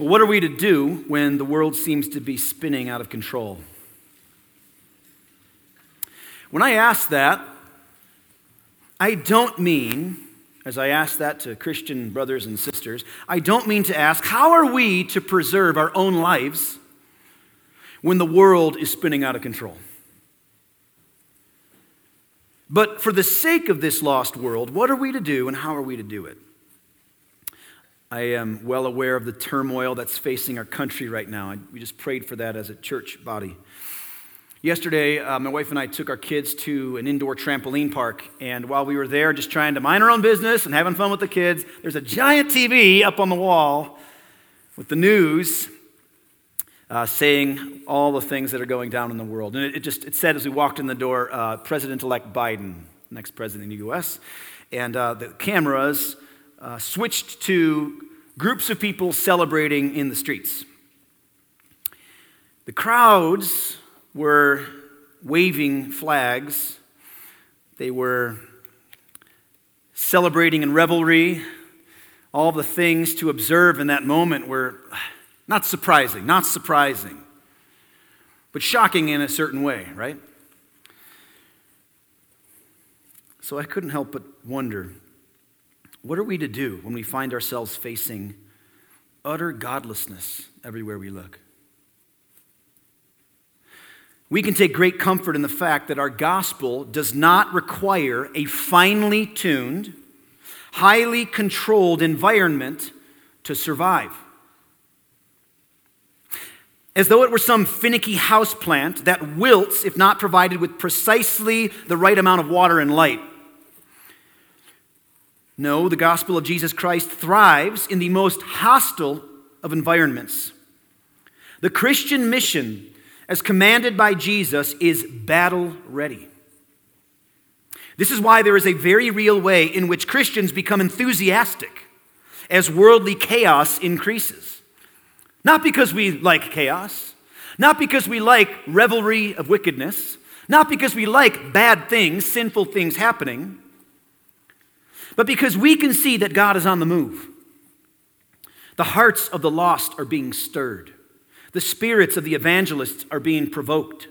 Well, what are we to do when the world seems to be spinning out of control? When I ask that, I don't mean, as I ask that to Christian brothers and sisters, I don't mean to ask, how are we to preserve our own lives when the world is spinning out of control? But for the sake of this lost world, what are we to do and how are we to do it? I am well aware of the turmoil that's facing our country right now. We just prayed for that as a church body. Yesterday, uh, my wife and I took our kids to an indoor trampoline park, and while we were there just trying to mind our own business and having fun with the kids, there's a giant TV up on the wall with the news uh, saying all the things that are going down in the world. And it, it just it said as we walked in the door, uh, President-elect Biden, next president in the U.S., and uh, the cameras uh, switched to groups of people celebrating in the streets. The crowds were waving flags, they were celebrating in revelry. All the things to observe in that moment were not surprising, not surprising, but shocking in a certain way, right? So I couldn't help but wonder what are we to do when we find ourselves facing utter godlessness everywhere we look? We can take great comfort in the fact that our gospel does not require a finely tuned, highly controlled environment to survive. As though it were some finicky houseplant that wilts if not provided with precisely the right amount of water and light. No, the gospel of Jesus Christ thrives in the most hostile of environments. The Christian mission, as commanded by Jesus, is battle ready. This is why there is a very real way in which Christians become enthusiastic as worldly chaos increases. Not because we like chaos, not because we like revelry of wickedness, not because we like bad things, sinful things happening but because we can see that God is on the move. The hearts of the lost are being stirred, the spirits of the evangelists are being provoked.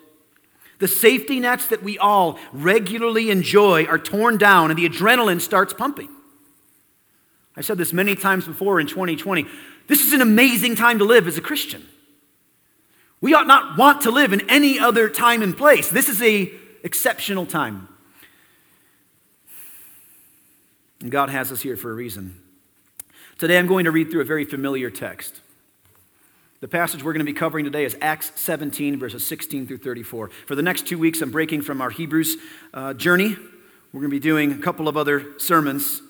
The safety nets that we all regularly enjoy are torn down, and the adrenaline starts pumping. I said this many times before in 2020. This is an amazing time to live as a Christian. We ought not want to live in any other time and place. This is a exceptional time. And God has us here for a reason. Today I'm going to read through a very familiar text. The passage we're going to be covering today is Acts 17, verses 16 through 34. For the next two weeks, I'm breaking from our Hebrews uh, journey. We're going to be doing a couple of other sermons.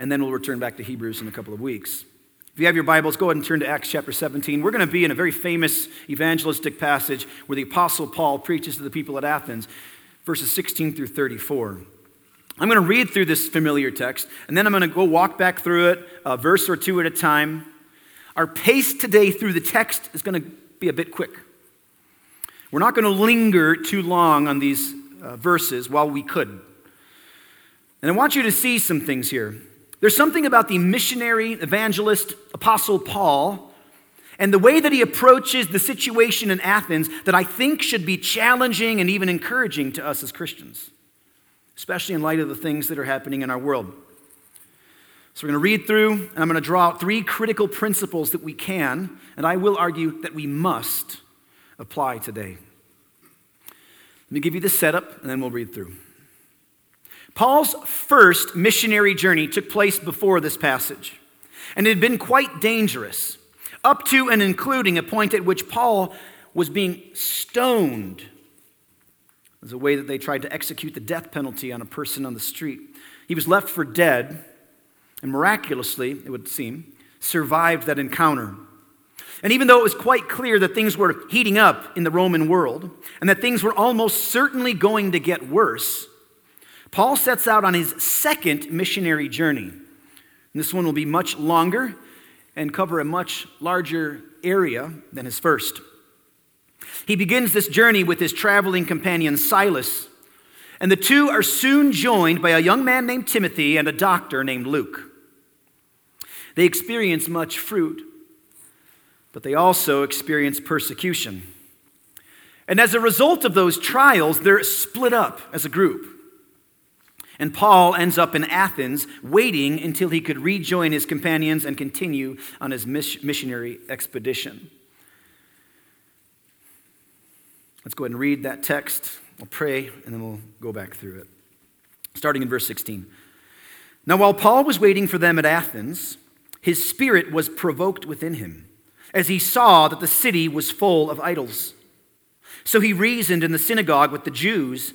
And then we'll return back to Hebrews in a couple of weeks. If you have your Bibles, go ahead and turn to Acts chapter 17. We're going to be in a very famous evangelistic passage where the Apostle Paul preaches to the people at Athens verses 16 through 34. I'm going to read through this familiar text, and then I'm going to go walk back through it a verse or two at a time. Our pace today through the text is going to be a bit quick. We're not going to linger too long on these uh, verses while we could. And I want you to see some things here. There's something about the missionary, evangelist, apostle Paul and the way that he approaches the situation in Athens that I think should be challenging and even encouraging to us as Christians, especially in light of the things that are happening in our world. So, we're going to read through, and I'm going to draw out three critical principles that we can, and I will argue that we must apply today. Let me give you the setup, and then we'll read through. Paul's first missionary journey took place before this passage, and it had been quite dangerous up to and including a point at which Paul was being stoned. As a way that they tried to execute the death penalty on a person on the street. He was left for dead, and miraculously, it would seem, survived that encounter. And even though it was quite clear that things were heating up in the Roman world and that things were almost certainly going to get worse, Paul sets out on his second missionary journey. And this one will be much longer and cover a much larger area than his first. He begins this journey with his traveling companion Silas, and the two are soon joined by a young man named Timothy and a doctor named Luke. They experience much fruit, but they also experience persecution. And as a result of those trials, they're split up as a group. And Paul ends up in Athens, waiting until he could rejoin his companions and continue on his missionary expedition. Let's go ahead and read that text. We'll pray, and then we'll go back through it. Starting in verse 16. Now, while Paul was waiting for them at Athens, his spirit was provoked within him, as he saw that the city was full of idols. So he reasoned in the synagogue with the Jews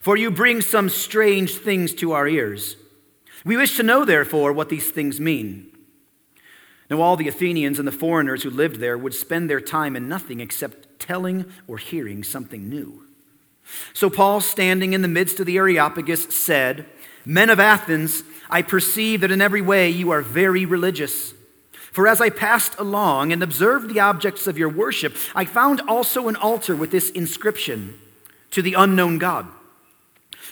For you bring some strange things to our ears. We wish to know, therefore, what these things mean. Now, all the Athenians and the foreigners who lived there would spend their time in nothing except telling or hearing something new. So, Paul, standing in the midst of the Areopagus, said, Men of Athens, I perceive that in every way you are very religious. For as I passed along and observed the objects of your worship, I found also an altar with this inscription To the unknown God.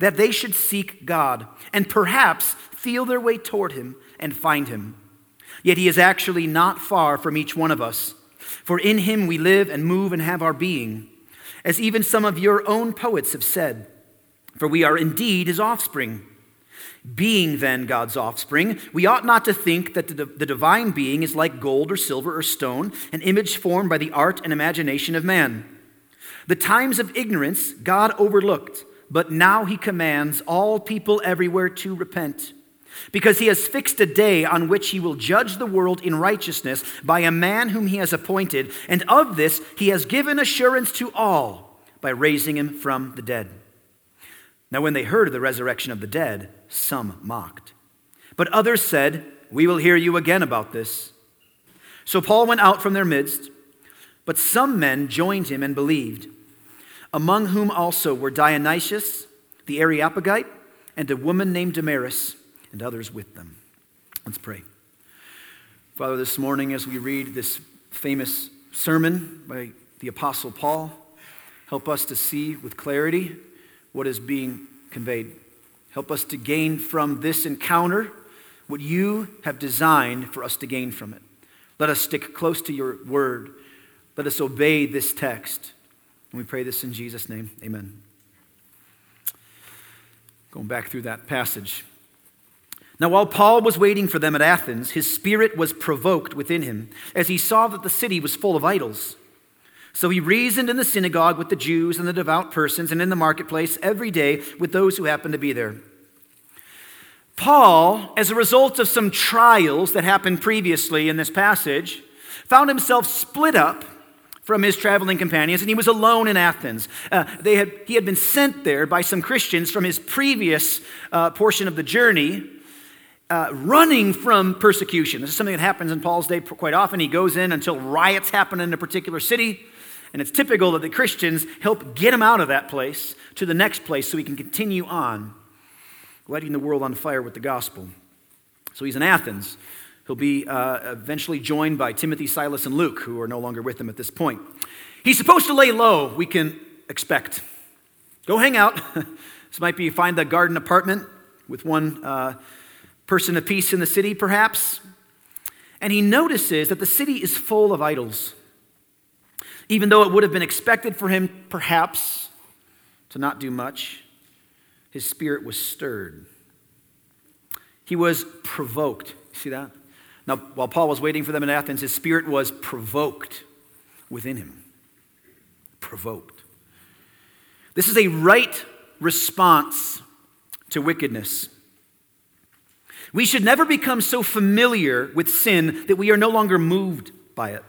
that they should seek God and perhaps feel their way toward him and find him. Yet he is actually not far from each one of us, for in him we live and move and have our being, as even some of your own poets have said, for we are indeed his offspring. Being then God's offspring, we ought not to think that the, the divine being is like gold or silver or stone, an image formed by the art and imagination of man. The times of ignorance God overlooked but now he commands all people everywhere to repent. Because he has fixed a day on which he will judge the world in righteousness by a man whom he has appointed, and of this he has given assurance to all by raising him from the dead. Now, when they heard of the resurrection of the dead, some mocked. But others said, We will hear you again about this. So Paul went out from their midst, but some men joined him and believed among whom also were Dionysius the Areopagite and a woman named Damaris and others with them. Let's pray. Father, this morning as we read this famous sermon by the Apostle Paul, help us to see with clarity what is being conveyed. Help us to gain from this encounter what you have designed for us to gain from it. Let us stick close to your word. Let us obey this text. And we pray this in Jesus' name. Amen. Going back through that passage. Now, while Paul was waiting for them at Athens, his spirit was provoked within him as he saw that the city was full of idols. So he reasoned in the synagogue with the Jews and the devout persons and in the marketplace every day with those who happened to be there. Paul, as a result of some trials that happened previously in this passage, found himself split up from his traveling companions, and he was alone in Athens. Uh, they had, he had been sent there by some Christians from his previous uh, portion of the journey, uh, running from persecution. This is something that happens in Paul's day quite often. He goes in until riots happen in a particular city, and it's typical that the Christians help get him out of that place to the next place so he can continue on, lighting the world on fire with the gospel. So he's in Athens. He'll be uh, eventually joined by Timothy, Silas, and Luke, who are no longer with him at this point. He's supposed to lay low, we can expect. Go hang out. this might be find the garden apartment with one uh, person apiece in the city, perhaps. And he notices that the city is full of idols. Even though it would have been expected for him, perhaps, to not do much, his spirit was stirred. He was provoked. See that? Now, while Paul was waiting for them in Athens, his spirit was provoked within him. Provoked. This is a right response to wickedness. We should never become so familiar with sin that we are no longer moved by it.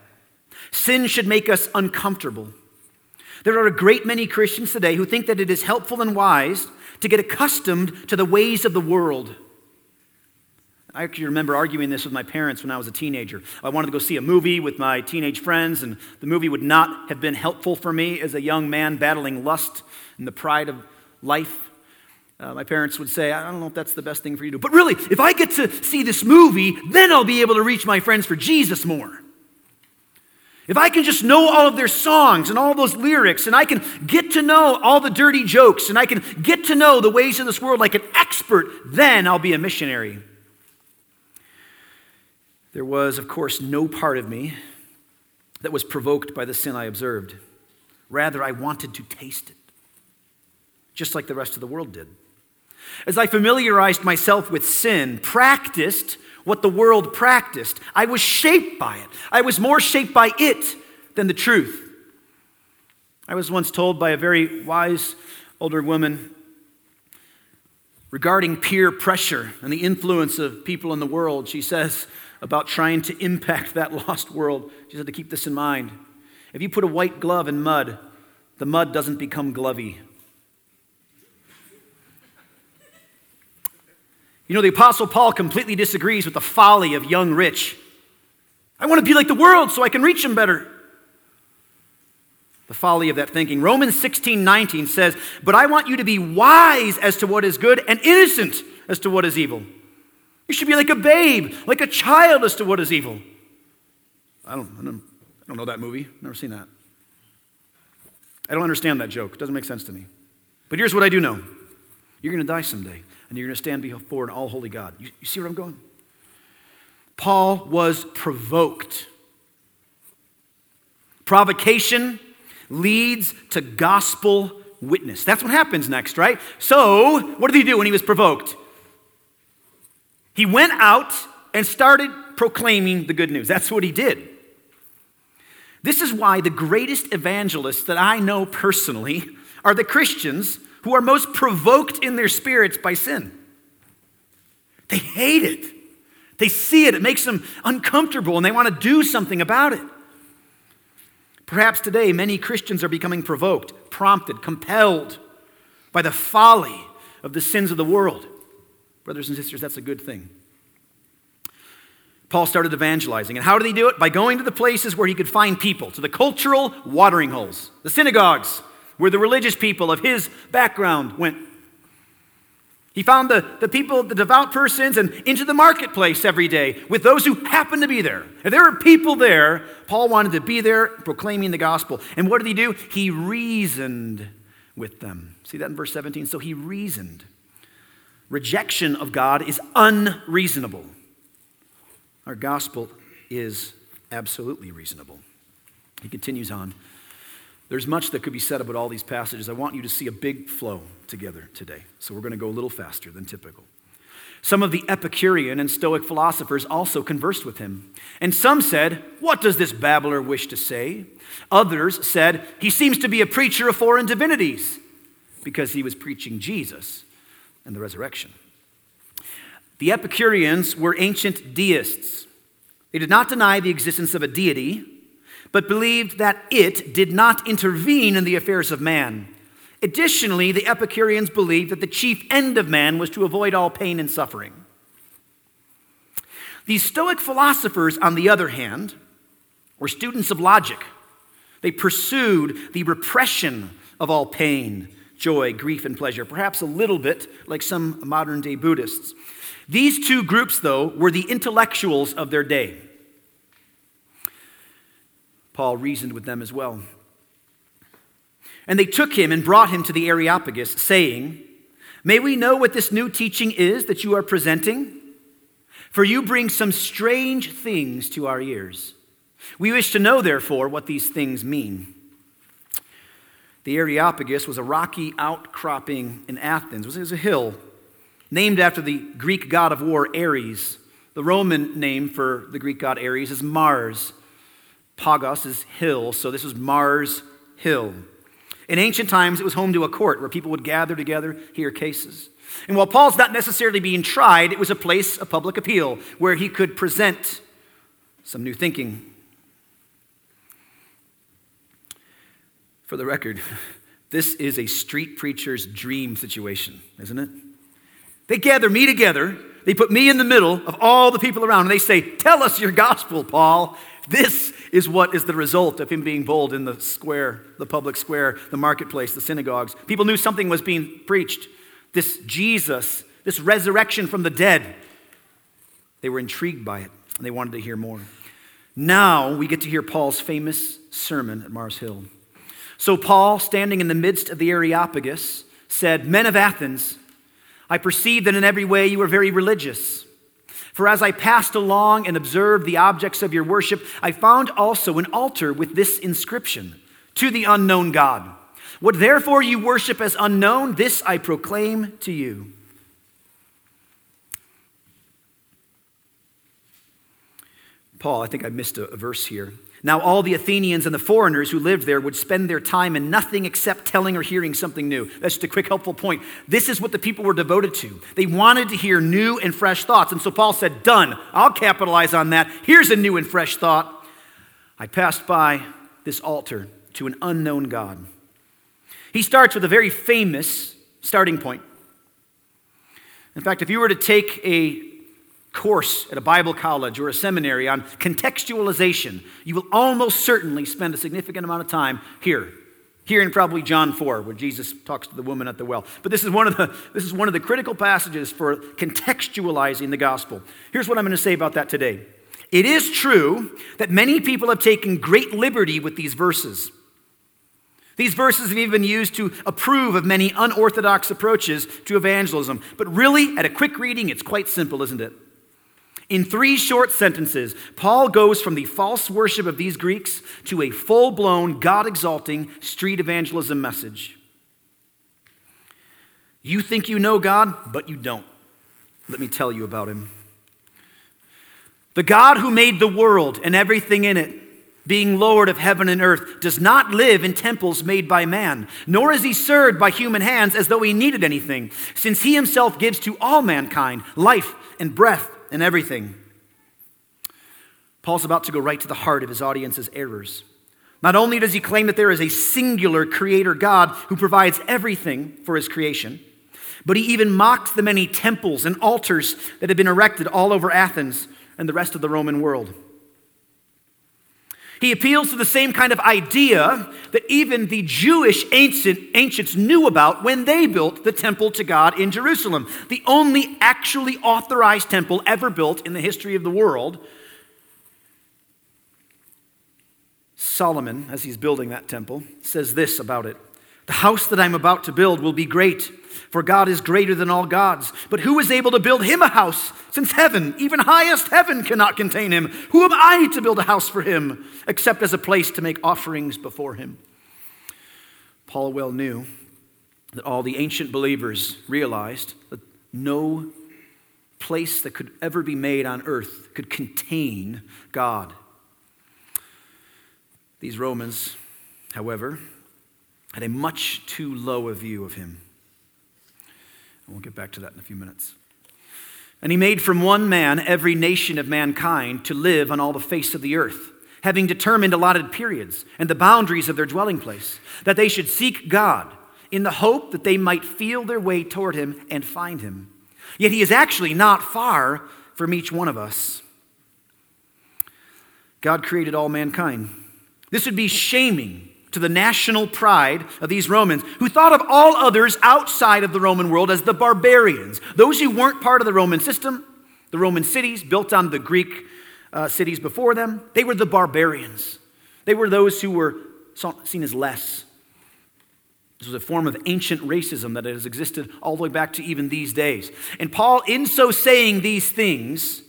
Sin should make us uncomfortable. There are a great many Christians today who think that it is helpful and wise to get accustomed to the ways of the world. I actually remember arguing this with my parents when I was a teenager. I wanted to go see a movie with my teenage friends, and the movie would not have been helpful for me as a young man battling lust and the pride of life. Uh, my parents would say, I don't know if that's the best thing for you to do. But really, if I get to see this movie, then I'll be able to reach my friends for Jesus more. If I can just know all of their songs and all those lyrics, and I can get to know all the dirty jokes, and I can get to know the ways of this world like an expert, then I'll be a missionary. There was, of course, no part of me that was provoked by the sin I observed. Rather, I wanted to taste it, just like the rest of the world did. As I familiarized myself with sin, practiced what the world practiced, I was shaped by it. I was more shaped by it than the truth. I was once told by a very wise older woman regarding peer pressure and the influence of people in the world. She says about trying to impact that lost world, she said to keep this in mind. If you put a white glove in mud, the mud doesn't become glovy. You know, the Apostle Paul completely disagrees with the folly of young rich. I want to be like the world so I can reach them better. The folly of that thinking. Romans 16 19 says, But I want you to be wise as to what is good and innocent as to what is evil. You should be like a babe, like a child as to what is evil. I don't, I don't, I don't know that movie. Never seen that. I don't understand that joke. It doesn't make sense to me. But here's what I do know you're going to die someday and you're going to stand before an all holy God. You, you see where I'm going? Paul was provoked. Provocation leads to gospel witness. That's what happens next, right? So, what did he do when he was provoked? He went out and started proclaiming the good news. That's what he did. This is why the greatest evangelists that I know personally are the Christians who are most provoked in their spirits by sin. They hate it. They see it, it makes them uncomfortable, and they want to do something about it. Perhaps today, many Christians are becoming provoked, prompted, compelled by the folly of the sins of the world. Brothers and sisters, that's a good thing. Paul started evangelizing. And how did he do it? By going to the places where he could find people, to the cultural watering holes, the synagogues, where the religious people of his background went. He found the, the people, the devout persons, and into the marketplace every day with those who happened to be there. If there were people there, Paul wanted to be there proclaiming the gospel. And what did he do? He reasoned with them. See that in verse 17? So he reasoned. Rejection of God is unreasonable. Our gospel is absolutely reasonable. He continues on. There's much that could be said about all these passages. I want you to see a big flow together today. So we're going to go a little faster than typical. Some of the Epicurean and Stoic philosophers also conversed with him. And some said, What does this babbler wish to say? Others said, He seems to be a preacher of foreign divinities because he was preaching Jesus and the resurrection. The Epicureans were ancient deists. They did not deny the existence of a deity, but believed that it did not intervene in the affairs of man. Additionally, the Epicureans believed that the chief end of man was to avoid all pain and suffering. The Stoic philosophers, on the other hand, were students of logic. They pursued the repression of all pain, joy, grief, and pleasure, perhaps a little bit like some modern day Buddhists. These two groups, though, were the intellectuals of their day. Paul reasoned with them as well. And they took him and brought him to the Areopagus, saying, May we know what this new teaching is that you are presenting? For you bring some strange things to our ears. We wish to know, therefore, what these things mean. The Areopagus was a rocky outcropping in Athens. It was a hill named after the Greek god of war, Ares, The Roman name for the Greek god Ares is Mars. Pagos is hill, so this was Mars Hill. In ancient times, it was home to a court where people would gather together, hear cases. And while Paul's not necessarily being tried, it was a place of public appeal where he could present some new thinking. For the record, this is a street preacher's dream situation, isn't it? They gather me together, they put me in the middle of all the people around, and they say, Tell us your gospel, Paul. This is what is the result of him being bold in the square, the public square, the marketplace, the synagogues. People knew something was being preached. This Jesus, this resurrection from the dead. They were intrigued by it, and they wanted to hear more. Now we get to hear Paul's famous sermon at Mars Hill. So, Paul, standing in the midst of the Areopagus, said, Men of Athens, I perceive that in every way you are very religious. For as I passed along and observed the objects of your worship, I found also an altar with this inscription To the unknown God. What therefore you worship as unknown, this I proclaim to you. Paul, I think I missed a, a verse here. Now, all the Athenians and the foreigners who lived there would spend their time in nothing except telling or hearing something new. That's just a quick, helpful point. This is what the people were devoted to. They wanted to hear new and fresh thoughts. And so Paul said, Done. I'll capitalize on that. Here's a new and fresh thought. I passed by this altar to an unknown God. He starts with a very famous starting point. In fact, if you were to take a course at a Bible college or a seminary on contextualization, you will almost certainly spend a significant amount of time here. Here in probably John 4, where Jesus talks to the woman at the well. But this is one of the, this is one of the critical passages for contextualizing the gospel. Here's what I'm going to say about that today. It is true that many people have taken great liberty with these verses. These verses have even been used to approve of many unorthodox approaches to evangelism. But really, at a quick reading, it's quite simple, isn't it? In three short sentences, Paul goes from the false worship of these Greeks to a full blown, God exalting street evangelism message. You think you know God, but you don't. Let me tell you about him. The God who made the world and everything in it, being Lord of heaven and earth, does not live in temples made by man, nor is he served by human hands as though he needed anything, since he himself gives to all mankind life and breath and everything. Paul's about to go right to the heart of his audience's errors. Not only does he claim that there is a singular creator God who provides everything for his creation, but he even mocked the many temples and altars that had been erected all over Athens and the rest of the Roman world. He appeals to the same kind of idea that even the Jewish ancient, ancients knew about when they built the temple to God in Jerusalem, the only actually authorized temple ever built in the history of the world. Solomon, as he's building that temple, says this about it The house that I'm about to build will be great for God is greater than all gods. But who is able to build him a house, since heaven, even highest heaven, cannot contain him? Who am I to build a house for him, except as a place to make offerings before him? Paul well knew that all the ancient believers realized that no place that could ever be made on earth could contain God. These Romans, however, had a much too low a view of him. We'll get back to that in a few minutes. And he made from one man every nation of mankind to live on all the face of the earth, having determined allotted periods and the boundaries of their dwelling place, that they should seek God in the hope that they might feel their way toward him and find him. Yet he is actually not far from each one of us. God created all mankind. This would be shaming to the national pride of these Romans, who thought of all others outside of the Roman world as the barbarians, those who weren't part of the Roman system, the Roman cities built on the Greek uh, cities before them. They were the barbarians. They were those who were seen as less. This was a form of ancient racism that has existed all the way back to even these days. And Paul, in so saying these things,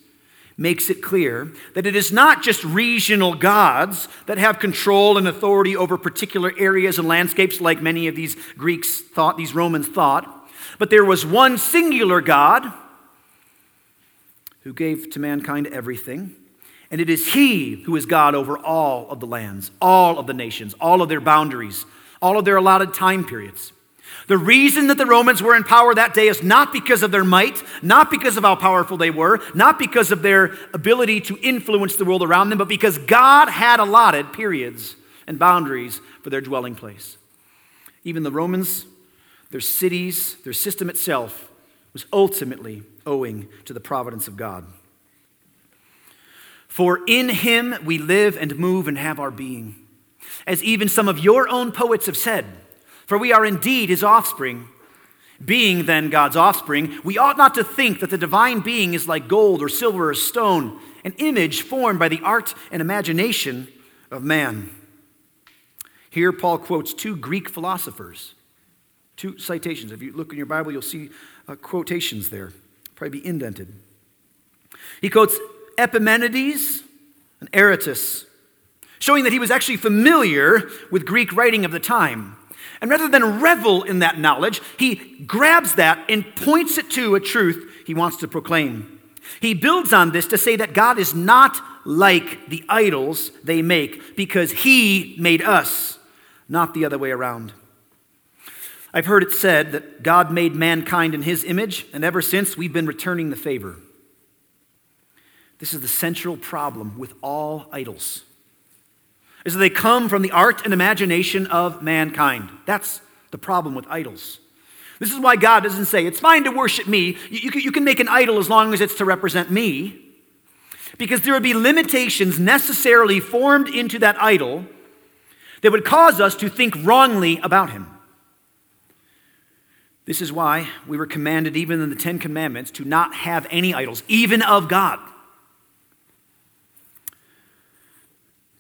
makes it clear that it is not just regional gods that have control and authority over particular areas and landscapes like many of these Greeks thought, these Romans thought, but there was one singular God who gave to mankind everything. And it is He who is God over all of the lands, all of the nations, all of their boundaries, all of their allotted time periods. The reason that the Romans were in power that day is not because of their might, not because of how powerful they were, not because of their ability to influence the world around them, but because God had allotted periods and boundaries for their dwelling place. Even the Romans, their cities, their system itself was ultimately owing to the providence of God. For in him we live and move and have our being. As even some of your own poets have said, for we are indeed his offspring. Being then God's offspring, we ought not to think that the divine being is like gold or silver or stone, an image formed by the art and imagination of man. Here, Paul quotes two Greek philosophers, two citations. If you look in your Bible, you'll see uh, quotations there, probably be indented. He quotes Epimenides and Aratus, showing that he was actually familiar with Greek writing of the time. And rather than revel in that knowledge, he grabs that and points it to a truth he wants to proclaim. He builds on this to say that God is not like the idols they make because he made us, not the other way around. I've heard it said that God made mankind in his image, and ever since we've been returning the favor. This is the central problem with all idols is that they come from the art and imagination of mankind. That's the problem with idols. This is why God doesn't say, it's fine to worship me. You, you, you can make an idol as long as it's to represent me. Because there would be limitations necessarily formed into that idol that would cause us to think wrongly about him. This is why we were commanded, even in the Ten Commandments, to not have any idols, even of God.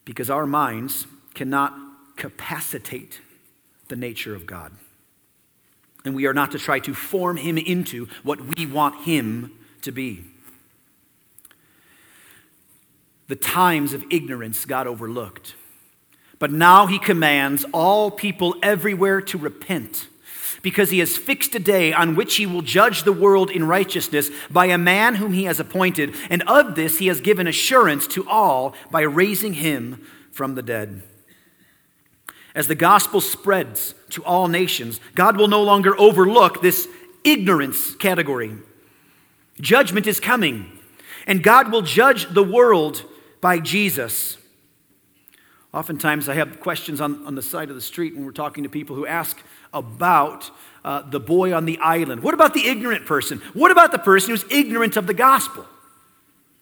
Because our minds cannot capacitate the nature of God. And we are not to try to form him into what we want him to be. The times of ignorance got overlooked. But now he commands all people everywhere to repent because he has fixed a day on which he will judge the world in righteousness by a man whom he has appointed. And of this he has given assurance to all by raising him from the dead. As the gospel spreads to all nations, God will no longer overlook this ignorance category. Judgment is coming, and God will judge the world by Jesus. Oftentimes, I have questions on, on the side of the street when we're talking to people who ask about uh, the boy on the island. What about the ignorant person? What about the person who's ignorant of the gospel?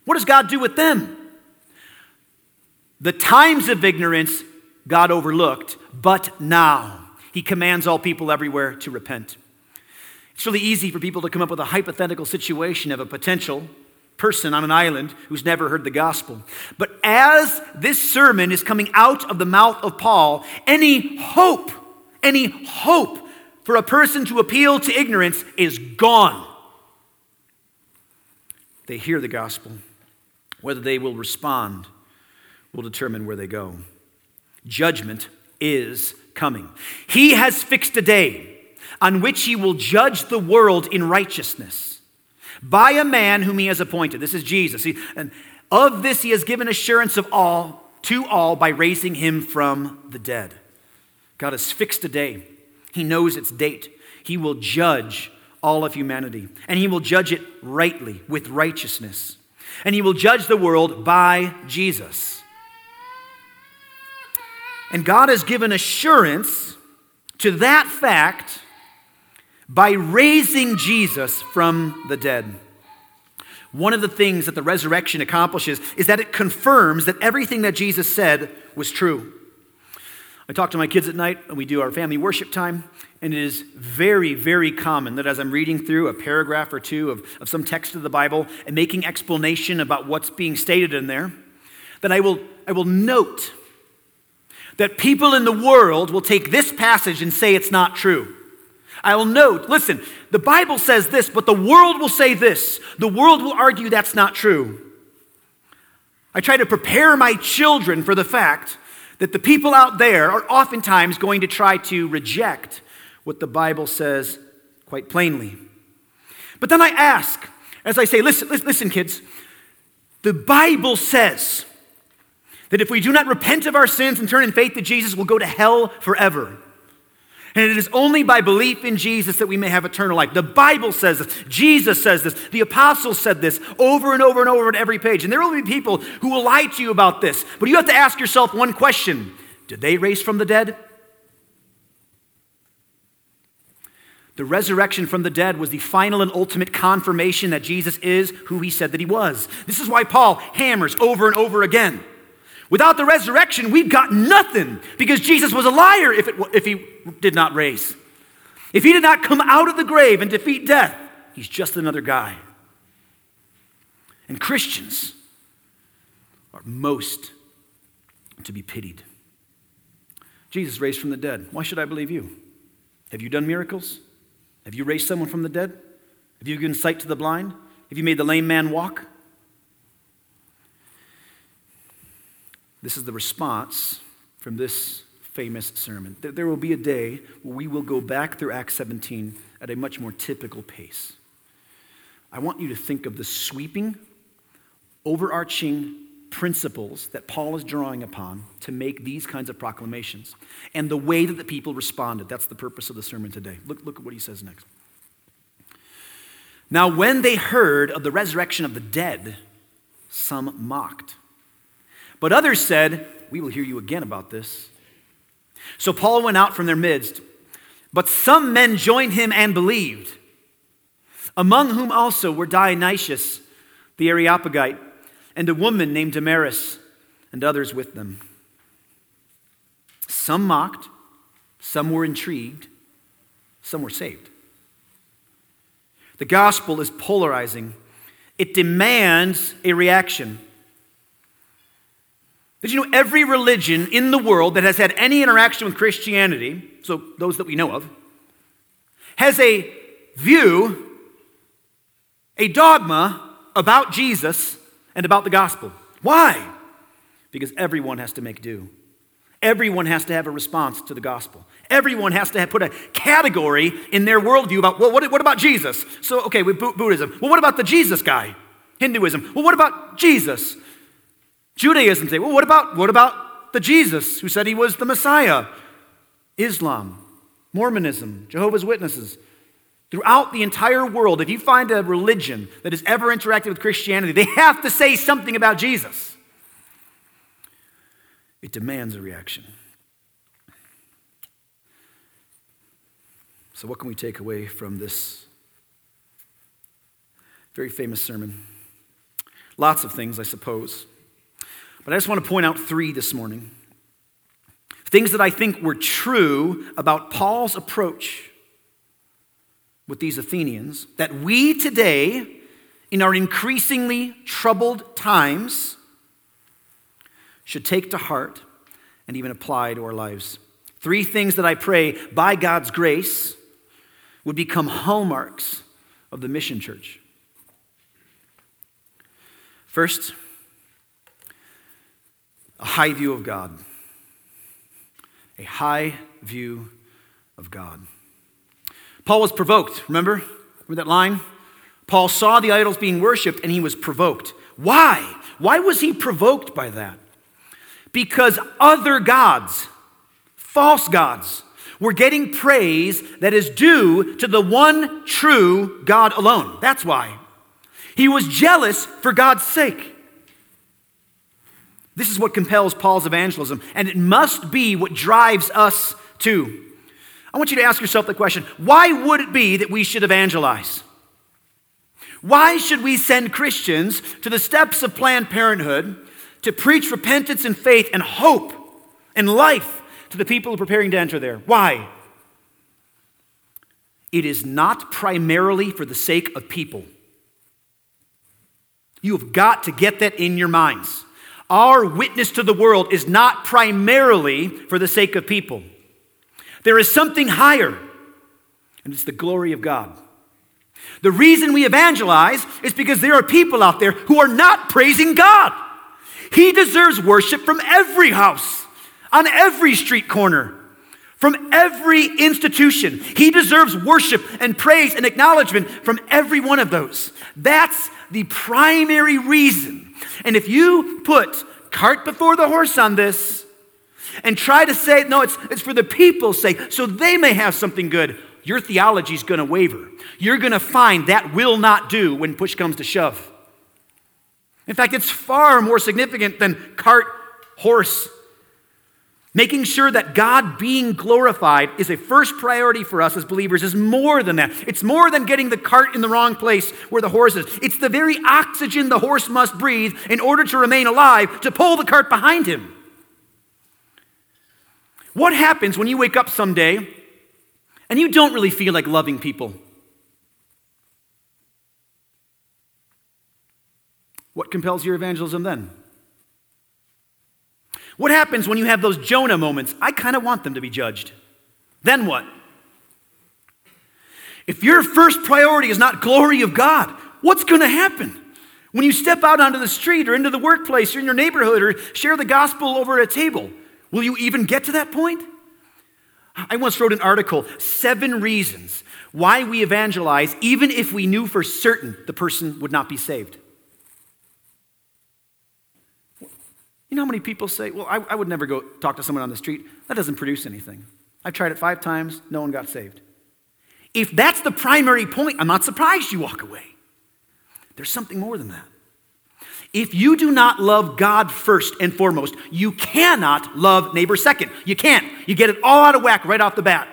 What does God do with them? The times of ignorance God overlooked, but now He commands all people everywhere to repent. It's really easy for people to come up with a hypothetical situation of a potential person on an island who's never heard the gospel. But as this sermon is coming out of the mouth of Paul, any hope, any hope for a person to appeal to ignorance is gone. They hear the gospel. Whether they will respond will determine where they go. Judgment is coming. He has fixed a day on which he will judge the world in righteousness by a man whom he has appointed. This is Jesus. He, and of this he has given assurance of all to all by raising him from the dead. God has fixed a day. He knows its date. He will judge all of humanity, and he will judge it rightly with righteousness. And he will judge the world by Jesus. And God has given assurance to that fact by raising Jesus from the dead. One of the things that the resurrection accomplishes is that it confirms that everything that Jesus said was true. I talk to my kids at night, and we do our family worship time, and it is very, very common that as I'm reading through a paragraph or two of, of some text of the Bible and making explanation about what's being stated in there, that I will, I will note that people in the world will take this passage and say it's not true. I'll note, listen, the Bible says this, but the world will say this. The world will argue that's not true. I try to prepare my children for the fact that the people out there are oftentimes going to try to reject what the Bible says quite plainly. But then I ask, As I say, listen, listen, kids. The Bible says that if we do not repent of our sins and turn in faith to Jesus, we'll go to hell forever. And it is only by belief in Jesus that we may have eternal life. The Bible says this. Jesus says this. The apostles said this over and over and over on every page. And there will be people who will lie to you about this. But you have to ask yourself one question Did they raise from the dead? The resurrection from the dead was the final and ultimate confirmation that Jesus is who he said that he was. This is why Paul hammers over and over again. Without the resurrection, we've got nothing because Jesus was a liar if, it, if he did not raise. If he did not come out of the grave and defeat death, he's just another guy. And Christians are most to be pitied. Jesus raised from the dead. Why should I believe you? Have you done miracles? Have you raised someone from the dead? Have you given sight to the blind? Have you made the lame man walk? This is the response from this famous sermon. There will be a day where we will go back through Acts 17 at a much more typical pace. I want you to think of the sweeping, overarching principles that Paul is drawing upon to make these kinds of proclamations and the way that the people responded. That's the purpose of the sermon today. Look, look at what he says next. Now, when they heard of the resurrection of the dead, some mocked. But others said, We will hear you again about this. So Paul went out from their midst, but some men joined him and believed, among whom also were Dionysius the Areopagite and a woman named Damaris and others with them. Some mocked, some were intrigued, some were saved. The gospel is polarizing, it demands a reaction. Did you know every religion in the world that has had any interaction with Christianity, so those that we know of, has a view, a dogma about Jesus and about the gospel. Why? Because everyone has to make do. Everyone has to have a response to the gospel. Everyone has to put a category in their worldview about, well, what, what about Jesus? So, okay, with Buddhism. Well, what about the Jesus guy? Hinduism. Well, what about Jesus? Judaism say, well, what about, what about the Jesus who said he was the Messiah? Islam, Mormonism, Jehovah's Witnesses. Throughout the entire world, if you find a religion that has ever interacted with Christianity, they have to say something about Jesus. It demands a reaction. So, what can we take away from this very famous sermon? Lots of things, I suppose. But I just want to point out three this morning. Things that I think were true about Paul's approach with these Athenians that we today, in our increasingly troubled times, should take to heart and even apply to our lives. Three things that I pray by God's grace would become hallmarks of the mission church. First, a high view of God. A high view of God. Paul was provoked, remember? Remember that line? Paul saw the idols being worshiped and he was provoked. Why? Why was he provoked by that? Because other gods, false gods, were getting praise that is due to the one true God alone. That's why. He was jealous for God's sake. This is what compels Paul's evangelism, and it must be what drives us too. I want you to ask yourself the question why would it be that we should evangelize? Why should we send Christians to the steps of Planned Parenthood to preach repentance and faith and hope and life to the people who are preparing to enter there? Why? It is not primarily for the sake of people. You have got to get that in your minds. Our witness to the world is not primarily for the sake of people. There is something higher, and it's the glory of God. The reason we evangelize is because there are people out there who are not praising God. He deserves worship from every house, on every street corner, from every institution. He deserves worship and praise and acknowledgement from every one of those. That's the primary reason. And if you put cart before the horse on this and try to say, no, it's, it's for the people's sake, so they may have something good, your theology is going to waver. You're going to find that will not do when push comes to shove. In fact, it's far more significant than cart, horse, Making sure that God being glorified is a first priority for us as believers is more than that. It's more than getting the cart in the wrong place where the horse is. It's the very oxygen the horse must breathe in order to remain alive to pull the cart behind him. What happens when you wake up someday and you don't really feel like loving people? What compels your evangelism then? What happens when you have those Jonah moments? I kind of want them to be judged. Then what? If your first priority is not glory of God, what's going to happen? When you step out onto the street or into the workplace or in your neighborhood or share the gospel over a table, will you even get to that point? I once wrote an article, Seven Reasons Why We Evangelize, even if we knew for certain the person would not be saved. You know how many people say, Well, I, I would never go talk to someone on the street? That doesn't produce anything. I've tried it five times, no one got saved. If that's the primary point, I'm not surprised you walk away. There's something more than that. If you do not love God first and foremost, you cannot love neighbor second. You can't. You get it all out of whack right off the bat.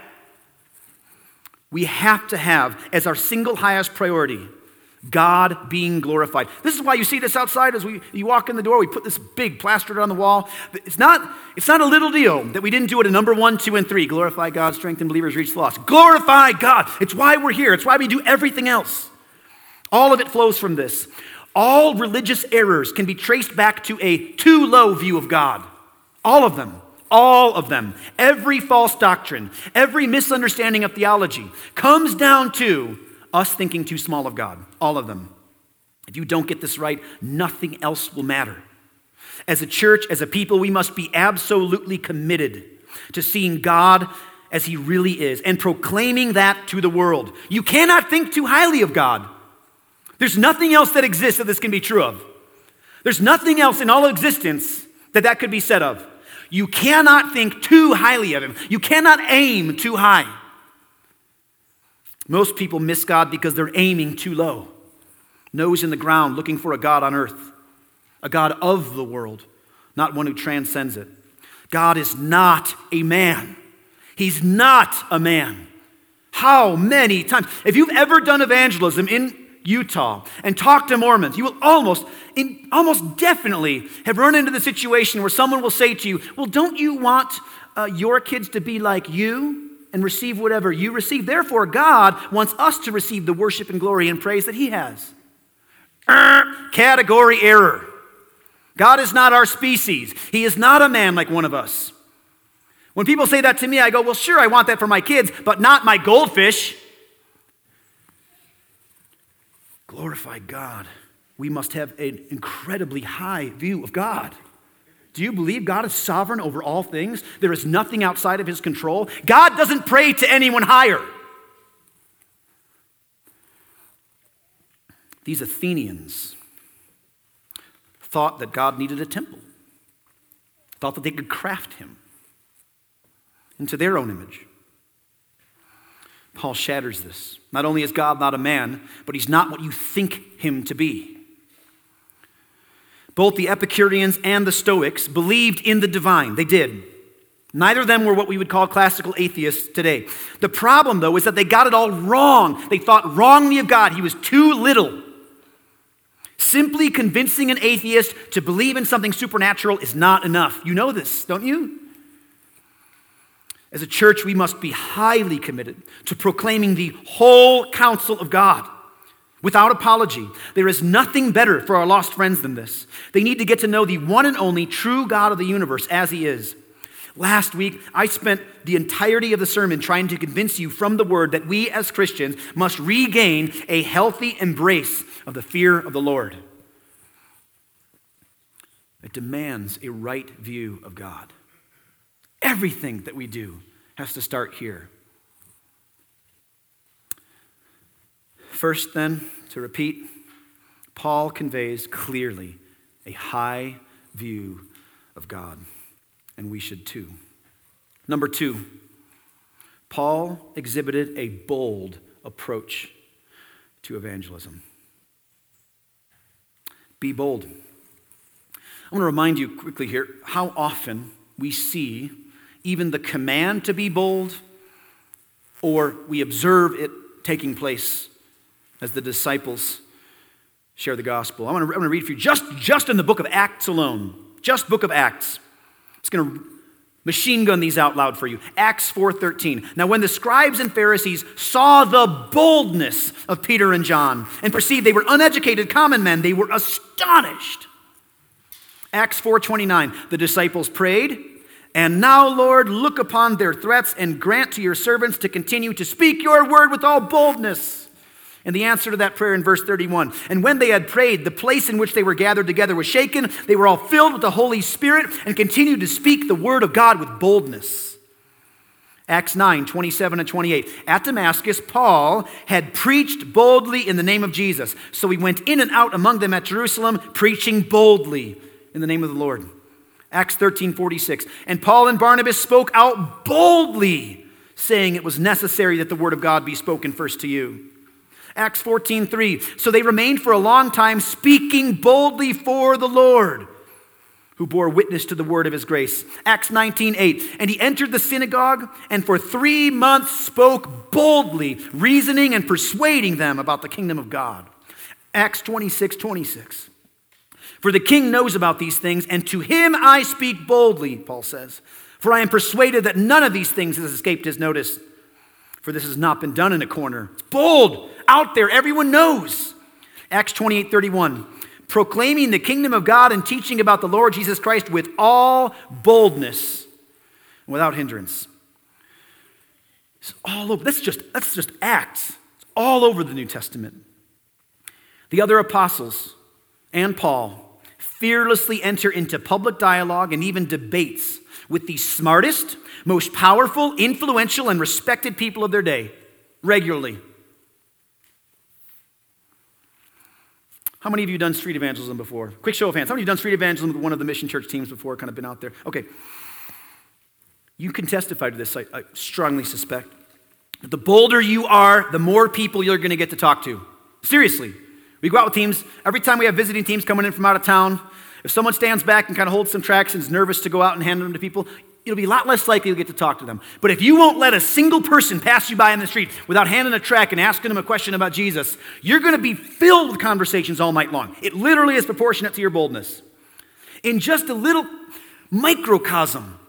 We have to have as our single highest priority God being glorified. This is why you see this outside as we, you walk in the door. We put this big plastered on the wall. It's not, it's not a little deal that we didn't do it at number one, two, and three glorify God, strengthen believers, reach the lost. Glorify God. It's why we're here, it's why we do everything else. All of it flows from this. All religious errors can be traced back to a too low view of God. All of them. All of them. Every false doctrine, every misunderstanding of theology comes down to us thinking too small of God, all of them. If you don't get this right, nothing else will matter. As a church, as a people, we must be absolutely committed to seeing God as He really is and proclaiming that to the world. You cannot think too highly of God. There's nothing else that exists that this can be true of. There's nothing else in all existence that that could be said of. You cannot think too highly of Him. You cannot aim too high. Most people miss God because they're aiming too low, nose in the ground, looking for a God on earth, a God of the world, not one who transcends it. God is not a man. He's not a man. How many times? If you've ever done evangelism in Utah and talked to Mormons, you will almost, in, almost definitely have run into the situation where someone will say to you, Well, don't you want uh, your kids to be like you? And receive whatever you receive. Therefore, God wants us to receive the worship and glory and praise that He has. Er, category error. God is not our species, He is not a man like one of us. When people say that to me, I go, Well, sure, I want that for my kids, but not my goldfish. Glorify God. We must have an incredibly high view of God. Do you believe God is sovereign over all things? There is nothing outside of his control. God doesn't pray to anyone higher. These Athenians thought that God needed a temple, thought that they could craft him into their own image. Paul shatters this. Not only is God not a man, but he's not what you think him to be. Both the Epicureans and the Stoics believed in the divine. They did. Neither of them were what we would call classical atheists today. The problem, though, is that they got it all wrong. They thought wrongly of God. He was too little. Simply convincing an atheist to believe in something supernatural is not enough. You know this, don't you? As a church, we must be highly committed to proclaiming the whole counsel of God without apology. There is nothing better for our lost friends than this. They need to get to know the one and only true God of the universe as He is. Last week, I spent the entirety of the sermon trying to convince you from the word that we as Christians must regain a healthy embrace of the fear of the Lord. It demands a right view of God. Everything that we do has to start here. First, then, to repeat, Paul conveys clearly a high view of God, and we should too. Number two, Paul exhibited a bold approach to evangelism. Be bold. I want to remind you quickly here how often we see even the command to be bold or we observe it taking place as the disciples share the gospel. I want to, I want to read for you just, just in the book of Acts alone, just book of Acts. It's going to machine gun these out loud for you. Acts 4:13. Now when the scribes and Pharisees saw the boldness of Peter and John and perceived they were uneducated common men, they were astonished. Acts 4:29. The disciples prayed, and now, Lord, look upon their threats and grant to your servants to continue to speak your word with all boldness. And the answer to that prayer in verse 31 And when they had prayed, the place in which they were gathered together was shaken. They were all filled with the Holy Spirit and continued to speak the word of God with boldness. Acts 9, 27 and 28. At Damascus, Paul had preached boldly in the name of Jesus. So he went in and out among them at Jerusalem, preaching boldly in the name of the Lord. Acts 13, 46. And Paul and Barnabas spoke out boldly, saying it was necessary that the word of God be spoken first to you. Acts 14:3. So they remained for a long time speaking boldly for the Lord, who bore witness to the word of his grace. Acts 19:8. And he entered the synagogue and for 3 months spoke boldly, reasoning and persuading them about the kingdom of God. Acts 26:26. For the king knows about these things, and to him I speak boldly, Paul says. For I am persuaded that none of these things has escaped his notice. For this has not been done in a corner. It's bold out there, everyone knows. Acts 28 31. Proclaiming the kingdom of God and teaching about the Lord Jesus Christ with all boldness and without hindrance. It's all over. That's just, that's just Acts. It's all over the New Testament. The other apostles and Paul fearlessly enter into public dialogue and even debates with the smartest, most powerful, influential, and respected people of their day regularly. How many of you done street evangelism before? Quick show of hands. How many of you done street evangelism with one of the mission church teams before, kind of been out there? Okay. You can testify to this, I, I strongly suspect. The bolder you are, the more people you're going to get to talk to. Seriously. We go out with teams. Every time we have visiting teams coming in from out of town, if someone stands back and kind of holds some tracts and is nervous to go out and hand them to people, it'll be a lot less likely you'll get to talk to them. But if you won't let a single person pass you by in the street without handing a tract and asking them a question about Jesus, you're going to be filled with conversations all night long. It literally is proportionate to your boldness. In just a little microcosm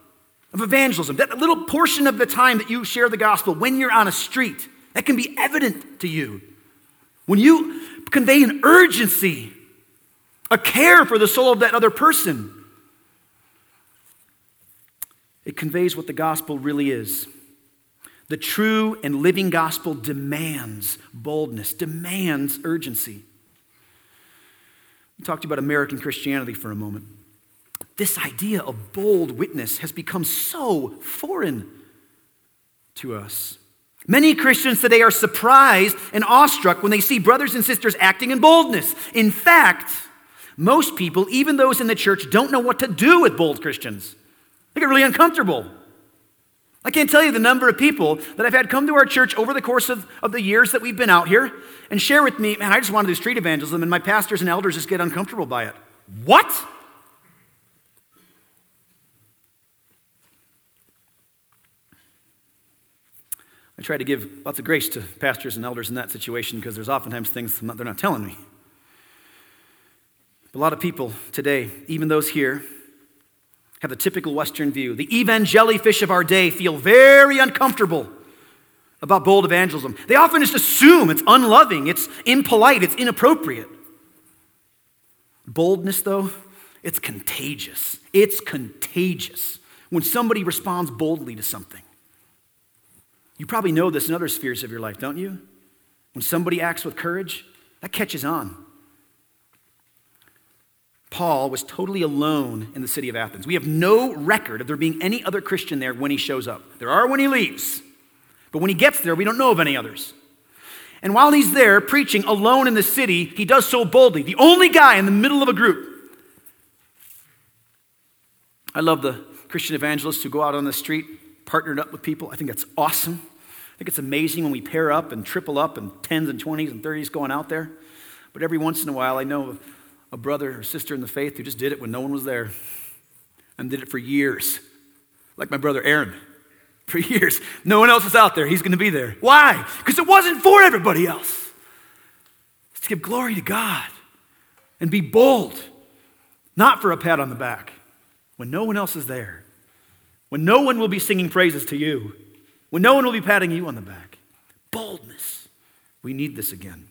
of evangelism, that little portion of the time that you share the gospel when you're on a street, that can be evident to you. When you convey an urgency, a care for the soul of that other person, it conveys what the gospel really is. The true and living gospel demands boldness, demands urgency. We talked about American Christianity for a moment. This idea of bold witness has become so foreign to us. Many Christians today are surprised and awestruck when they see brothers and sisters acting in boldness. In fact, most people, even those in the church, don't know what to do with bold Christians. They get really uncomfortable. I can't tell you the number of people that I've had come to our church over the course of, of the years that we've been out here and share with me, man, I just want to do street evangelism, and my pastors and elders just get uncomfortable by it. What? I try to give lots of grace to pastors and elders in that situation because there's oftentimes things they're not telling me. A lot of people today, even those here, have the typical Western view. The evangelifish of our day feel very uncomfortable about bold evangelism. They often just assume it's unloving, it's impolite, it's inappropriate. Boldness, though, it's contagious. It's contagious when somebody responds boldly to something. You probably know this in other spheres of your life, don't you? When somebody acts with courage, that catches on. Paul was totally alone in the city of Athens. We have no record of there being any other Christian there when he shows up. There are when he leaves, but when he gets there, we don't know of any others. And while he's there preaching alone in the city, he does so boldly, the only guy in the middle of a group. I love the Christian evangelists who go out on the street, partnered up with people. I think that's awesome. I think it's amazing when we pair up and triple up and 10s and 20s and 30s going out there. But every once in a while, I know a brother or sister in the faith who just did it when no one was there and did it for years. Like my brother Aaron. For years. No one else is out there. He's going to be there. Why? Because it wasn't for everybody else. It's to give glory to God and be bold, not for a pat on the back when no one else is there, when no one will be singing praises to you, when no one will be patting you on the back. Boldness. We need this again.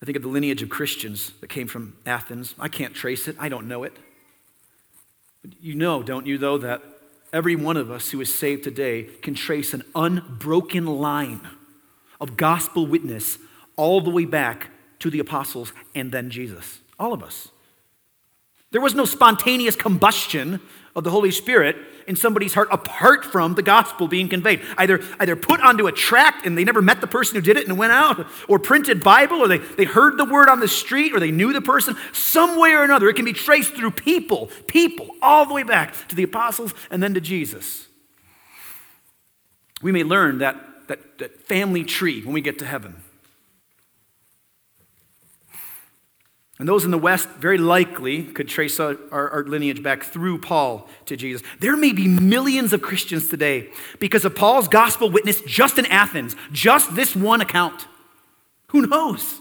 I think of the lineage of Christians that came from Athens. I can't trace it, I don't know it. But you know, don't you, though, that every one of us who is saved today can trace an unbroken line of gospel witness all the way back to the apostles and then Jesus. All of us. There was no spontaneous combustion of the Holy Spirit in somebody's heart apart from the gospel being conveyed. Either, either put onto a tract and they never met the person who did it and went out, or printed Bible, or they, they heard the word on the street, or they knew the person. Some way or another, it can be traced through people, people, all the way back to the apostles and then to Jesus. We may learn that, that, that family tree when we get to heaven. And those in the West very likely could trace our, our, lineage back through Paul to Jesus. There may be millions of Christians today because of Paul's gospel witness just in Athens, just this one account. Who knows?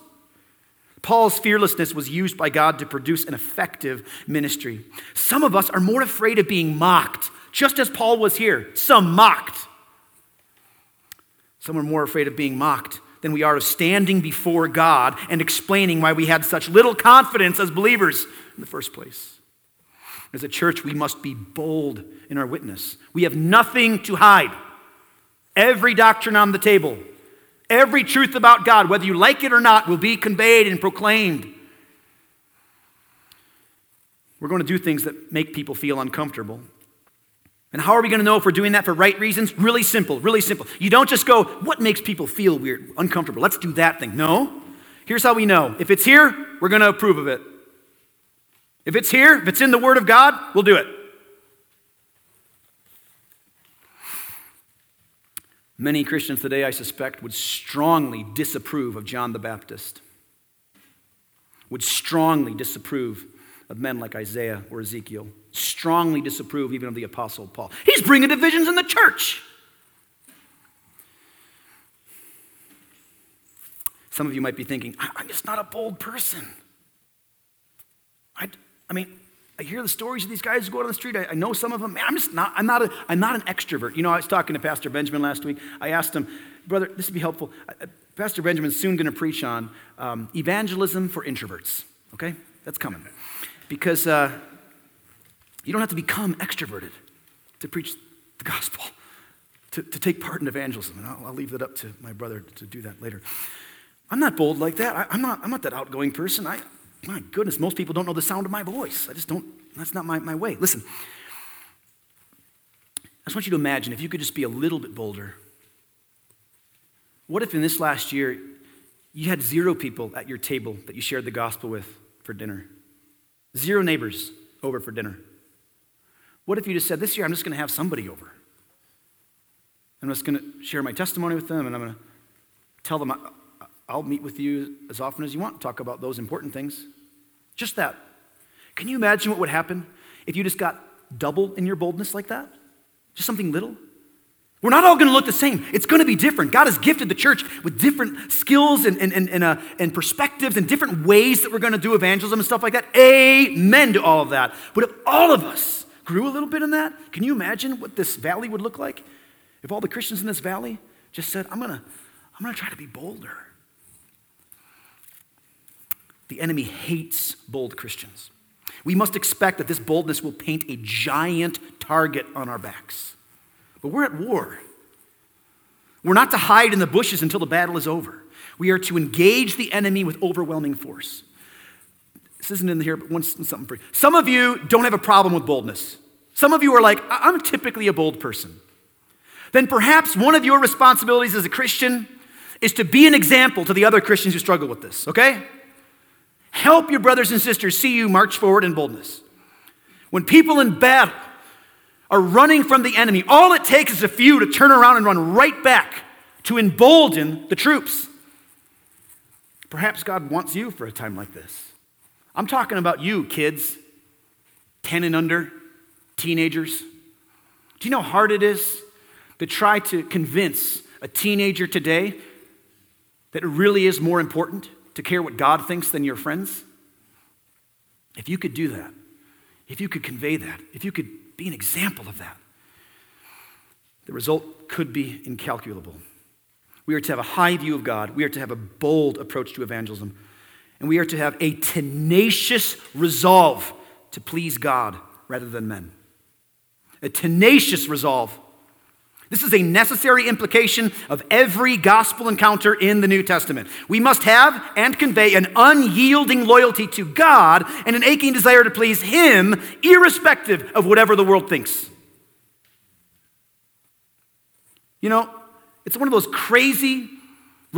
Paul's fearlessness was used by God to produce an effective ministry. Some of us are more afraid of being mocked, just as Paul was here. Some mocked. Some are more afraid of being mocked than we are of standing before God and explaining why we had such little confidence as believers in the first place. As a church, we must be bold in our witness. We have nothing to hide. Every doctrine on the table, every truth about God, whether you like it or not, will be conveyed and proclaimed. We're going to do things that make people feel uncomfortable. And how are we going to know if we're doing that for right reasons? Really simple, really simple. You don't just go, what makes people feel weird, uncomfortable? Let's do that thing. No. Here's how we know. If it's here, we're going to approve of it. If it's here, if it's in the Word of God, we'll do it. Many Christians today, I suspect, would strongly disapprove of John the Baptist, would strongly disapprove of men like Isaiah or Ezekiel strongly disapprove even of the Apostle Paul. He's bringing divisions in the church. Some of you might be thinking, I'm just not a bold person. I, I mean, I hear the stories of these guys who go out on the street. I, I, know some of them. Man, I'm just not, I'm not, a, I'm not an extrovert. You know, I was talking to Pastor Benjamin last week. I asked him, brother, this would be helpful. Pastor Benjamin's soon going to preach on um, evangelism for introverts. Okay? That's coming. Because uh, you don't have to become extroverted to preach the gospel, to, to take part in evangelism. And I'll, I'll leave that up to my brother to do that later. I'm not bold like that. I, am not, I'm not that outgoing person. I, my goodness, most people don't know the sound of my voice. I just don't, that's not my, my way. Listen, I just want you to imagine if you could just be a little bit bolder. What if in this last year you had zero people at your table that you shared the gospel with for dinner? Zero neighbors over for dinner. What if you just said, This year I'm just going to have somebody over? I'm just going to share my testimony with them and I'm going to tell them, I'll meet with you as often as you want, talk about those important things. Just that. Can you imagine what would happen if you just got double in your boldness like that? Just something little? We're not all going to look the same. It's going to be different. God has gifted the church with different skills and, and, and, and, uh, and perspectives and different ways that we're going to do evangelism and stuff like that. Amen to all of that. But if all of us grew a little bit in that, can you imagine what this valley would look like? If all the Christians in this valley just said, I'm going to I'm going to try to be bolder. The enemy hates bold Christians. We must expect that this boldness will paint a giant target on our backs. But we're at war. We're not to hide in the bushes until the battle is over. We are to engage the enemy with overwhelming force. This isn't in here, but one, something for you. Some of you don't have a problem with boldness. Some of you are like, I'm typically a bold person. Then perhaps one of your responsibilities as a Christian is to be an example to the other Christians who struggle with this, okay? Help your brothers and sisters see you march forward in boldness. When people in battle are running from the enemy, all it takes is a few to turn around and run right back to embolden the troops. Perhaps God wants you for a time like this. I'm talking about you, kids, 10 and under, teenagers. Do you know how hard it is to try to convince a teenager today that it really is more important to care what God thinks than your friends? If you could do that, if you could convey that, if you could be an example of that, the result could be incalculable. We are to have a high view of God. We are to have a bold approach to evangelism. And we are to have a tenacious resolve to please God rather than men. A tenacious resolve. This is a necessary implication of every gospel encounter in the New Testament. We must have and convey an unyielding loyalty to God and an aching desire to please Him, irrespective of whatever the world thinks. You know, it's one of those crazy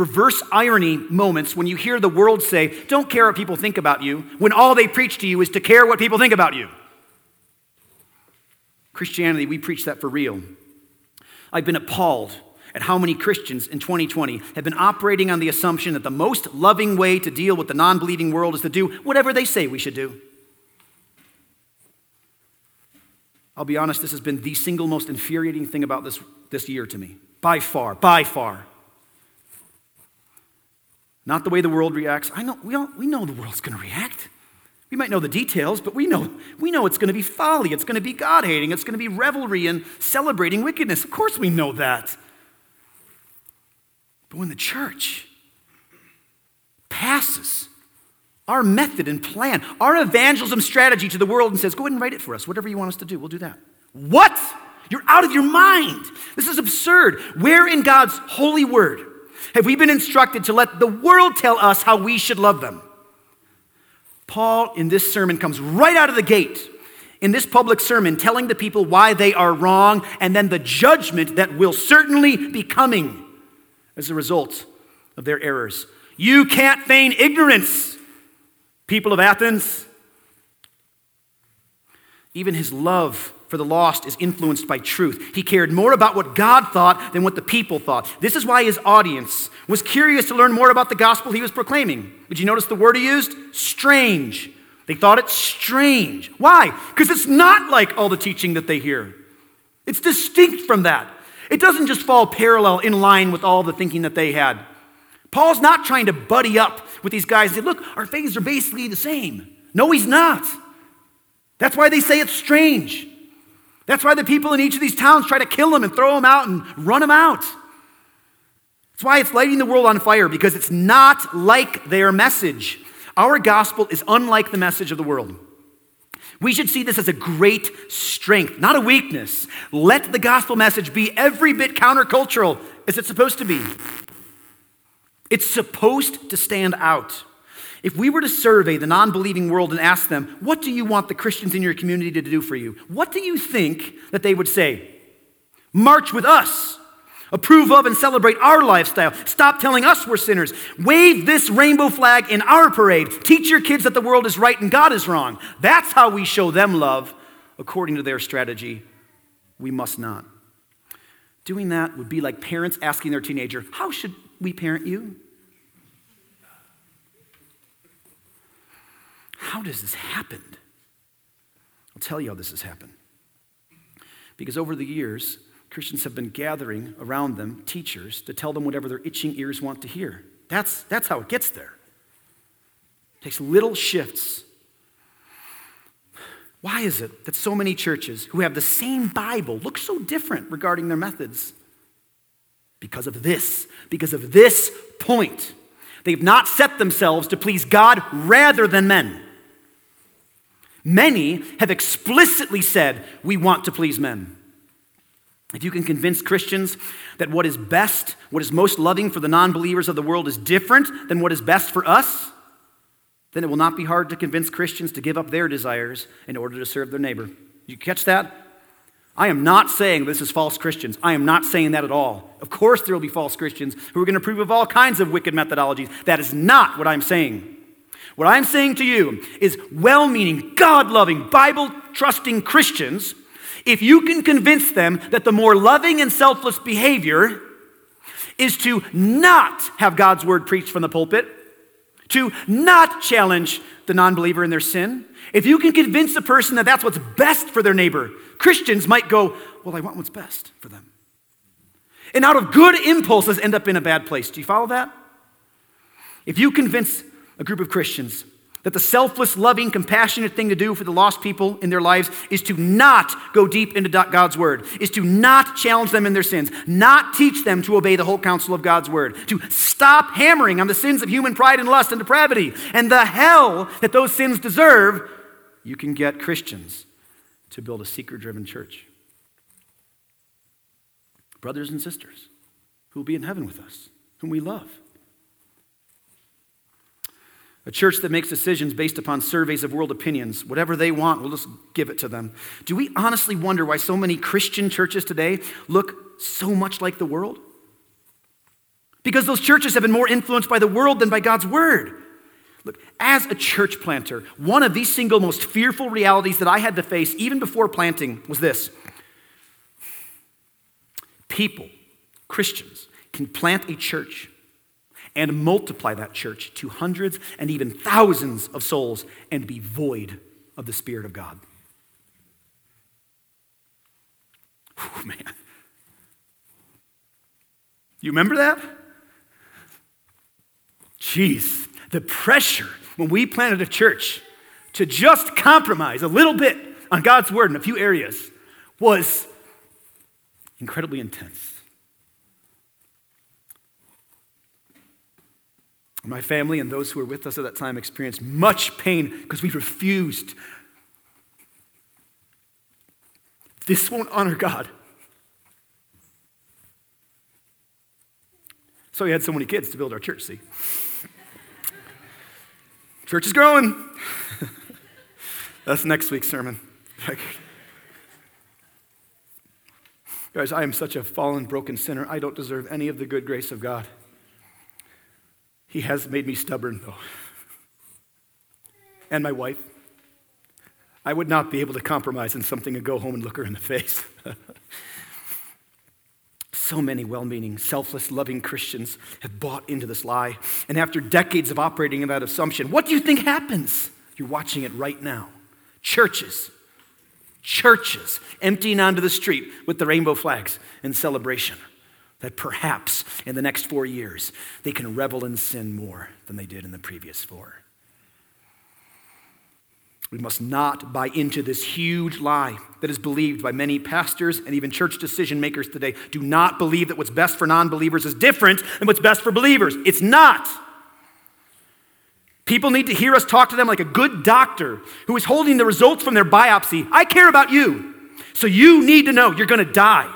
reverse irony moments when you hear the world say, Don't care what people think about you, when all they preach to you is to care what people think about you. Christianity, we preach that for real. I've been appalled at how many Christians in 2020 have been operating on the assumption that the most loving way to deal with the non believing world is to do whatever they say we should do. I'll be honest, this has been the single most infuriating thing about this, this year to me. By far, by far. Not the way the world reacts. I know, we, all, we know the world's going to react. We might know the details, but we know, we know it's going to be folly. It's going to be God hating. It's going to be revelry and celebrating wickedness. Of course, we know that. But when the church passes our method and plan, our evangelism strategy to the world and says, go ahead and write it for us, whatever you want us to do, we'll do that. What? You're out of your mind. This is absurd. Where in God's holy word have we been instructed to let the world tell us how we should love them? Paul, in this sermon, comes right out of the gate in this public sermon telling the people why they are wrong and then the judgment that will certainly be coming as a result of their errors. You can't feign ignorance, people of Athens. Even his love for the lost is influenced by truth. He cared more about what God thought than what the people thought. This is why his audience was curious to learn more about the gospel he was proclaiming. Did you notice the word he used? Strange. They thought it strange. Why? Because it's not like all the teaching that they hear. It's distinct from that. It doesn't just fall parallel in line with all the thinking that they had. Paul's not trying to buddy up with these guys and say, look, our faiths are basically the same. No, he's not. That's why they say it's strange. That's why the people in each of these towns try to kill him and throw him out and run him out. That's why it's lighting the world on fire, because it's not like their message. Our gospel is unlike the message of the world. We should see this as a great strength, not a weakness. Let the gospel message be every bit countercultural as it's supposed to be. It's supposed to stand out. If we were to survey the non believing world and ask them, What do you want the Christians in your community to do for you? What do you think that they would say? March with us. Approve of and celebrate our lifestyle. Stop telling us we're sinners. Wave this rainbow flag in our parade. Teach your kids that the world is right and God is wrong. That's how we show them love according to their strategy. We must not. Doing that would be like parents asking their teenager, How should we parent you? How does this happen? I'll tell you how this has happened. Because over the years, Christians have been gathering around them teachers to tell them whatever their itching ears want to hear. That's, that's how it gets there. It takes little shifts. Why is it that so many churches who have the same Bible look so different regarding their methods? Because of this, because of this point. They've not set themselves to please God rather than men. Many have explicitly said, We want to please men. if you can convince Christians that what is best, what is most loving for the non believers of the world is different than what is best for us, then it will not be hard to convince Christians to give up their desires in order to serve their neighbor. You catch that? I am not saying this is false Christians. I am not saying that at all. Of course, there will be false Christians who are going to approve of all kinds of wicked methodologies. That is not what I'm saying. What I'm saying to you is well meaning, God loving, Bible trusting Christians, if you can convince them that the more loving and selfless behavior is to not have God's word preached from the pulpit, to not challenge the non believer in their sin, if you can convince a person that that's what's best for their neighbor, Christians might go, Well, I want what's best for them. And out of good impulses end up in a bad place. Do you follow that? If you convince a group of Christians that the selfless, loving, compassionate thing to do for the lost people in their lives is to not go deep into God's word, is to not challenge them in their sins, not teach them to obey the whole counsel of God's word, to stop hammering on the sins of human pride and lust and depravity and the hell that those sins deserve, you can get Christians to build a seeker driven church. Brothers and sisters who will be in heaven with us, whom we love. A church that makes decisions based upon surveys of world opinions. Whatever they want, we'll just give it to them. Do we honestly wonder why so many Christian churches today look so much like the world? Because those churches have been more influenced by the world than by God's word. Look, as a church planter, one of the single most fearful realities that I had to face even before planting was this people, Christians, can plant a church and multiply that church to hundreds and even thousands of souls and be void of the Spirit of God. Man. You remember that? Jeez, the pressure when we planted a church to just compromise a little bit on God's word in a few areas was incredibly intense. My family and those who were with us at that time experienced much pain because we refused. This won't honor God. So we had so many kids to build our church, see? Church is growing. That's next week's sermon. Guys, I am such a fallen, broken sinner. I don't deserve any of the good grace of God. He has made me stubborn, though. And my wife. I would not be able to compromise on something and go home and look her in the face. so many well meaning, selfless, loving Christians have bought into this lie. And after decades of operating in that assumption, what do you think happens? You're watching it right now. Churches, churches emptying onto the street with the rainbow flags in celebration that perhaps in the next four years they can revel in sin more than they did in the previous four. We must not buy into this huge lie that is believed by many pastors and even church decision makers today. Do not believe that what's best for non believers is different than what's best for believers. It's not. People need to hear us talk to them like a good doctor who is holding the results from their biopsy. I care about you. So you need to know you're going to die.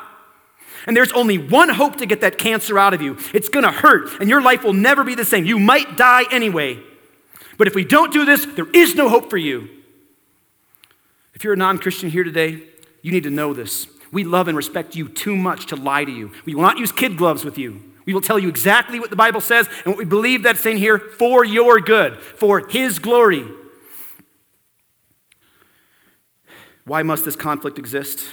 And there's only one hope to get that cancer out of you. It's going to hurt, and your life will never be the same. You might die anyway. But if we don't do this, there is no hope for you. If you're a non Christian here today, you need to know this. We love and respect you too much to lie to you. We will not use kid gloves with you. We will tell you exactly what the Bible says and what we believe that's in here for your good, for His glory. Why must this conflict exist?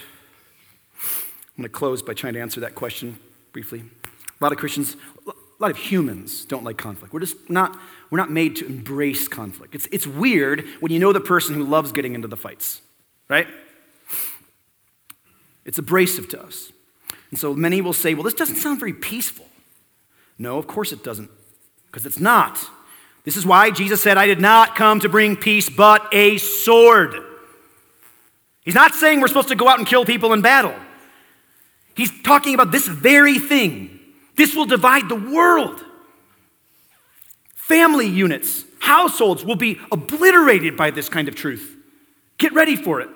I'm going to close by trying to answer that question briefly. A lot of Christians, a lot of humans don't like conflict. We're just not, we're not made to embrace conflict. It's, it's weird when you know the person who loves getting into the fights, right? It's abrasive to us. And so many will say, well, this doesn't sound very peaceful. No, of course it doesn't, because it's not. This is why Jesus said, I did not come to bring peace, but a sword. He's not saying we're supposed to go out and kill people in battle. He's talking about this very thing. This will divide the world. Family units, households will be obliterated by this kind of truth. Get ready for it.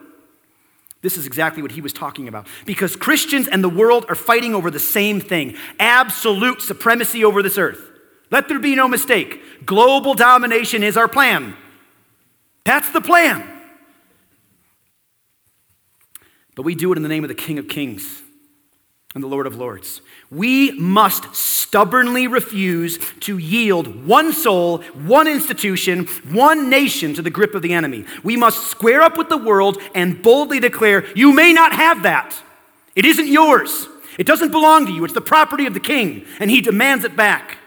This is exactly what he was talking about. Because Christians and the world are fighting over the same thing absolute supremacy over this earth. Let there be no mistake. Global domination is our plan. That's the plan. But we do it in the name of the King of Kings and the Lord of Lords. We must stubbornly refuse to yield one soul, one institution, one nation to the grip of the enemy. We must square up with the world and boldly declare, You may not have that. It isn't yours. It doesn't belong to you. It's the property of the king, and he demands it back.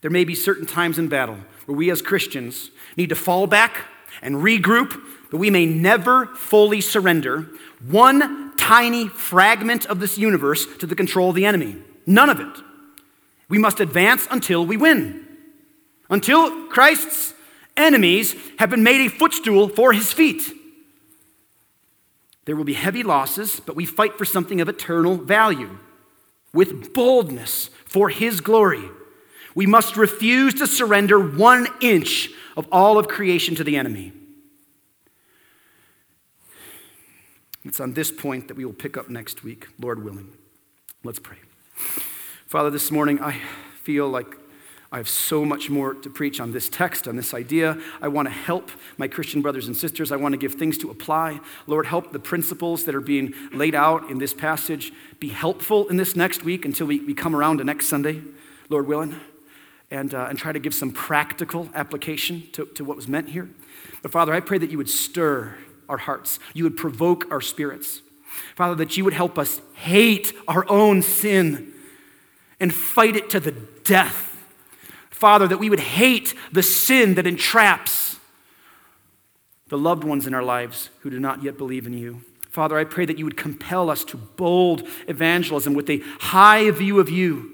There may be certain times in battle where we as Christians need to fall back and regroup, but we may never fully surrender one tiny fragment of this universe to the control of the enemy. None of it. We must advance until we win. Until Christ's enemies have been made a footstool for his feet. There will be heavy losses, but we fight for something of eternal value with boldness for his glory. We must refuse to surrender one inch of all of creation to the enemy. It's on this point that we will pick up next week, Lord willing. Let's pray. Father, this morning I feel like I have so much more to preach on this text, on this idea. I want to help my Christian brothers and sisters. I want to give things to apply. Lord, help the principles that are being laid out in this passage be helpful in this next week until we, we come around to next Sunday, Lord willing, and, uh, and try to give some practical application to, to what was meant here. But Father, I pray that you would stir our hearts, you would provoke our spirits. Father, that you would help us hate our own sin and fight it to the death. Father, that we would hate the sin that entraps the loved ones in our lives who do not yet believe in you. Father, I pray that you would compel us to bold evangelism with a high view of you.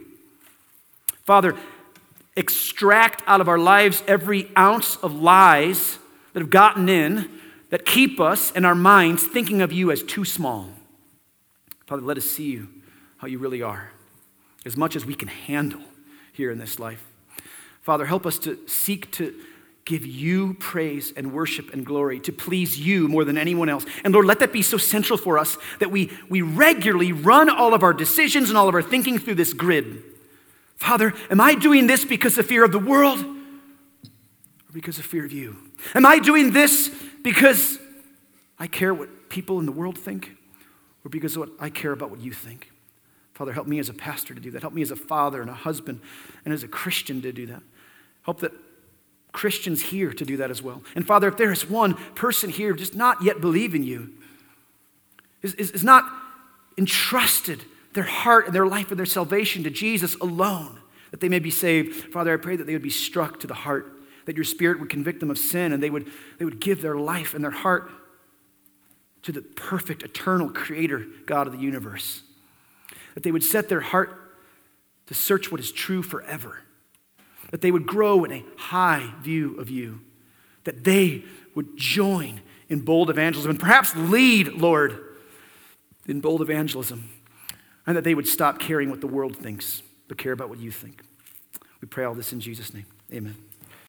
Father, extract out of our lives every ounce of lies that have gotten in that keep us and our minds thinking of you as too small. Father, let us see you how you really are, as much as we can handle here in this life. Father, help us to seek to give you praise and worship and glory, to please you more than anyone else. And Lord, let that be so central for us that we, we regularly run all of our decisions and all of our thinking through this grid. Father, am I doing this because of fear of the world or because of fear of you? Am I doing this because I care what people in the world think or because what I care about what you think? Father, help me as a pastor to do that. Help me as a father and a husband and as a Christian to do that. Help that Christians here to do that as well. And Father, if there is one person here just not yet believe in you, is, is, is not entrusted their heart and their life and their salvation to Jesus alone, that they may be saved, Father, I pray that they would be struck to the heart that your spirit would convict them of sin and they would, they would give their life and their heart to the perfect, eternal creator, God of the universe. That they would set their heart to search what is true forever. That they would grow in a high view of you. That they would join in bold evangelism and perhaps lead, Lord, in bold evangelism. And that they would stop caring what the world thinks, but care about what you think. We pray all this in Jesus' name. Amen.